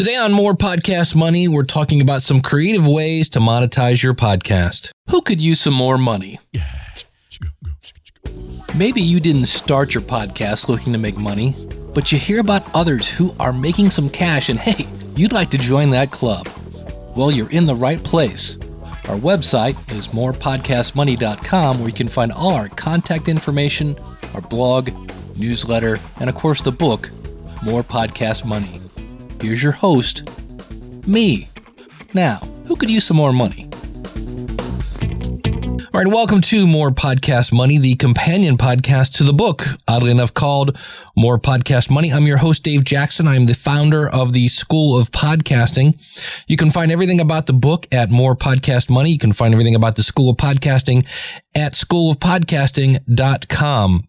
Today on More Podcast Money, we're talking about some creative ways to monetize your podcast. Who could use some more money? Maybe you didn't start your podcast looking to make money, but you hear about others who are making some cash and hey, you'd like to join that club. Well, you're in the right place. Our website is morepodcastmoney.com where you can find all our contact information, our blog, newsletter, and of course the book, More Podcast Money. Here's your host, me. Now, who could use some more money? All right, welcome to More Podcast Money, the companion podcast to the book, oddly enough called More Podcast Money. I'm your host, Dave Jackson. I'm the founder of the School of Podcasting. You can find everything about the book at More Podcast Money. You can find everything about the School of Podcasting at schoolofpodcasting.com.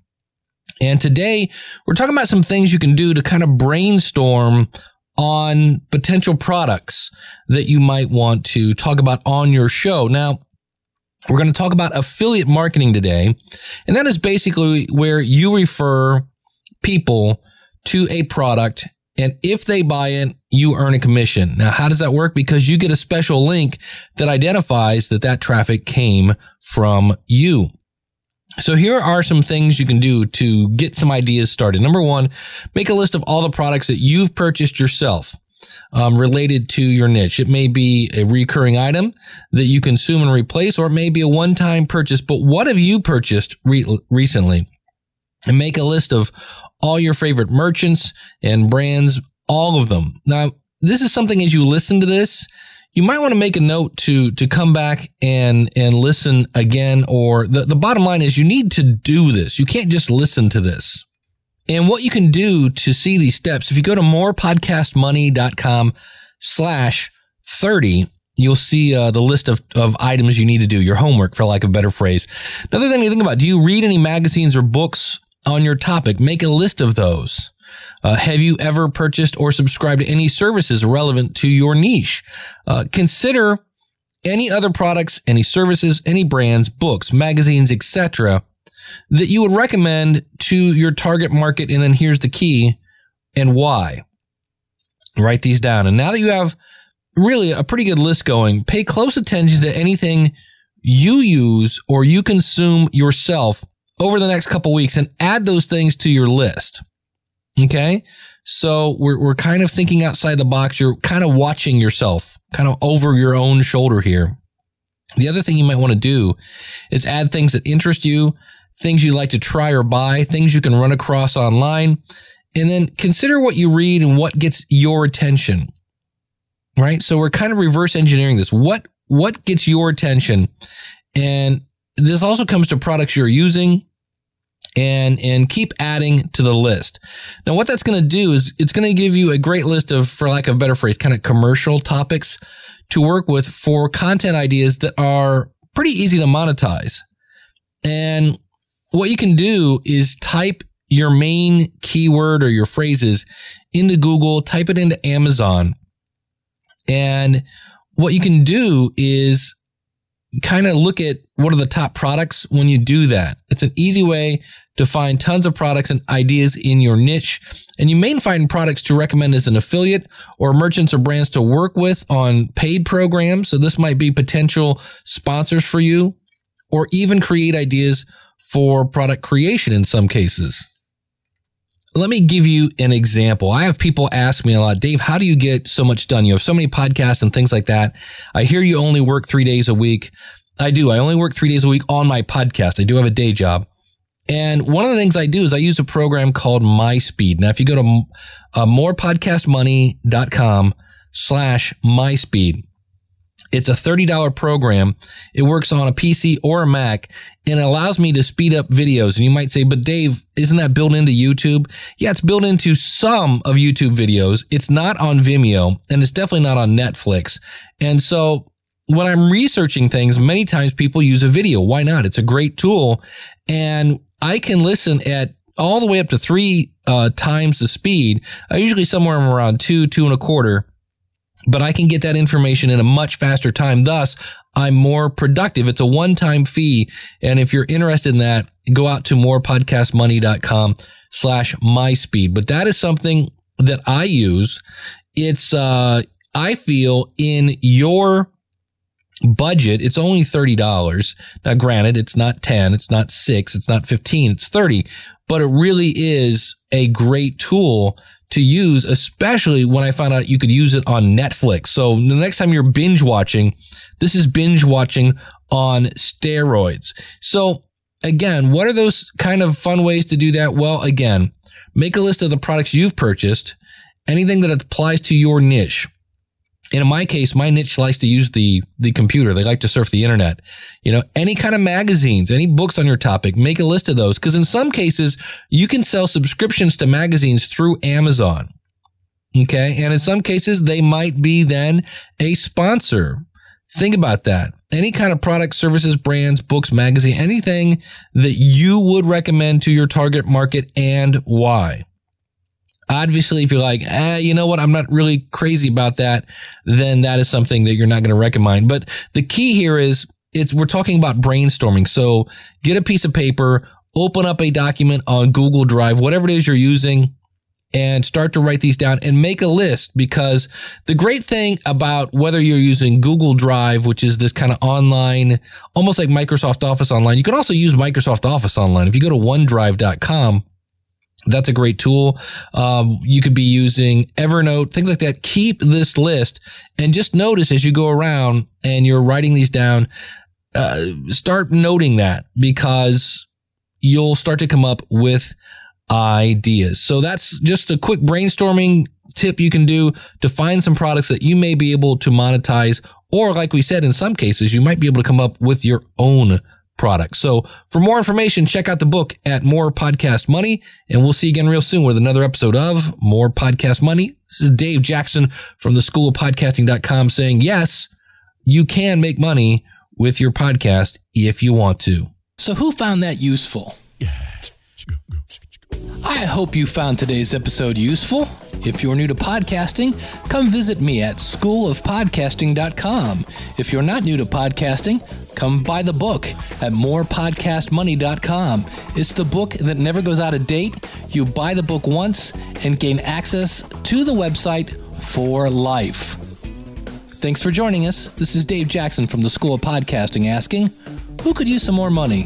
And today we're talking about some things you can do to kind of brainstorm on potential products that you might want to talk about on your show. Now, we're going to talk about affiliate marketing today. And that is basically where you refer people to a product. And if they buy it, you earn a commission. Now, how does that work? Because you get a special link that identifies that that traffic came from you. So here are some things you can do to get some ideas started. Number one, make a list of all the products that you've purchased yourself. Um, related to your niche. It may be a recurring item that you consume and replace, or it may be a one-time purchase. But what have you purchased re- recently? And make a list of all your favorite merchants and brands, all of them. Now, this is something as you listen to this, you might want to make a note to to come back and and listen again or the, the bottom line is you need to do this. You can't just listen to this. And what you can do to see these steps if you go to morepodcastmoney.com slash 30 you'll see uh, the list of, of items you need to do your homework for lack of a better phrase. Another thing to think about do you read any magazines or books on your topic? Make a list of those uh, have you ever purchased or subscribed to any services relevant to your niche? Uh, consider any other products, any services, any brands, books, magazines, etc. that you would recommend to your target market. And then here's the key and why. Write these down. And now that you have really a pretty good list going, pay close attention to anything you use or you consume yourself over the next couple weeks and add those things to your list. Okay. So we're, we're kind of thinking outside the box. You're kind of watching yourself kind of over your own shoulder here. The other thing you might want to do is add things that interest you, things you like to try or buy, things you can run across online, and then consider what you read and what gets your attention. Right. So we're kind of reverse engineering this. What, what gets your attention? And this also comes to products you're using, and and keep adding to the list. Now, what that's going to do is it's going to give you a great list of, for lack of a better phrase, kind of commercial topics to work with for content ideas that are pretty easy to monetize. And what you can do is type your main keyword or your phrases into Google, type it into Amazon. And what you can do is kind of look at what are the top products when you do that. It's an easy way to find tons of products and ideas in your niche. And you may find products to recommend as an affiliate or merchants or brands to work with on paid programs. So this might be potential sponsors for you or even create ideas for product creation in some cases. Let me give you an example. I have people ask me a lot, Dave, how do you get so much done? You have so many podcasts and things like that. I hear you only work three days a week. I do. I only work three days a week on my podcast. I do have a day job. And one of the things I do is I use a program called MySpeed. Now, if you go to uh, morepodcastmoney.com slash MySpeed, it's a $30 program. It works on a PC or a Mac and it allows me to speed up videos. And you might say, but Dave, isn't that built into YouTube? Yeah, it's built into some of YouTube videos. It's not on Vimeo and it's definitely not on Netflix. And so when I'm researching things, many times people use a video. Why not? It's a great tool. And I can listen at all the way up to three uh, times the speed. I usually somewhere around two, two and a quarter, but I can get that information in a much faster time. Thus, I'm more productive. It's a one-time fee. And if you're interested in that, go out to morepodcastmoney.com slash my speed. But that is something that I use it's, uh, I feel in your budget, it's only $30. Now, granted, it's not 10, it's not six, it's not 15, it's 30, but it really is a great tool to use, especially when I found out you could use it on Netflix. So the next time you're binge watching, this is binge watching on steroids. So again, what are those kind of fun ways to do that? Well, again, make a list of the products you've purchased, anything that applies to your niche. In my case, my niche likes to use the, the computer. They like to surf the internet. You know, any kind of magazines, any books on your topic, make a list of those. Cause in some cases, you can sell subscriptions to magazines through Amazon. Okay. And in some cases, they might be then a sponsor. Think about that. Any kind of product, services, brands, books, magazine, anything that you would recommend to your target market and why. Obviously, if you're like, eh, you know what, I'm not really crazy about that, then that is something that you're not going to recommend. But the key here is it's, we're talking about brainstorming. So get a piece of paper, open up a document on Google Drive, whatever it is you're using, and start to write these down and make a list because the great thing about whether you're using Google Drive, which is this kind of online, almost like Microsoft Office online, you can also use Microsoft Office online. If you go to onedrive.com, that's a great tool. Um, you could be using Evernote, things like that. Keep this list and just notice as you go around and you're writing these down, uh, start noting that because you'll start to come up with ideas. So that's just a quick brainstorming tip you can do to find some products that you may be able to monetize. Or like we said, in some cases, you might be able to come up with your own products. So for more information, check out the book at More Podcast Money, and we'll see you again real soon with another episode of More Podcast Money. This is Dave Jackson from the School of Podcasting.com saying, yes, you can make money with your podcast if you want to. So who found that useful? I hope you found today's episode useful. If you're new to podcasting, come visit me at schoolofpodcasting.com. If you're not new to podcasting, come buy the book at morepodcastmoney.com. It's the book that never goes out of date. You buy the book once and gain access to the website for life. Thanks for joining us. This is Dave Jackson from the School of Podcasting asking, who could use some more money?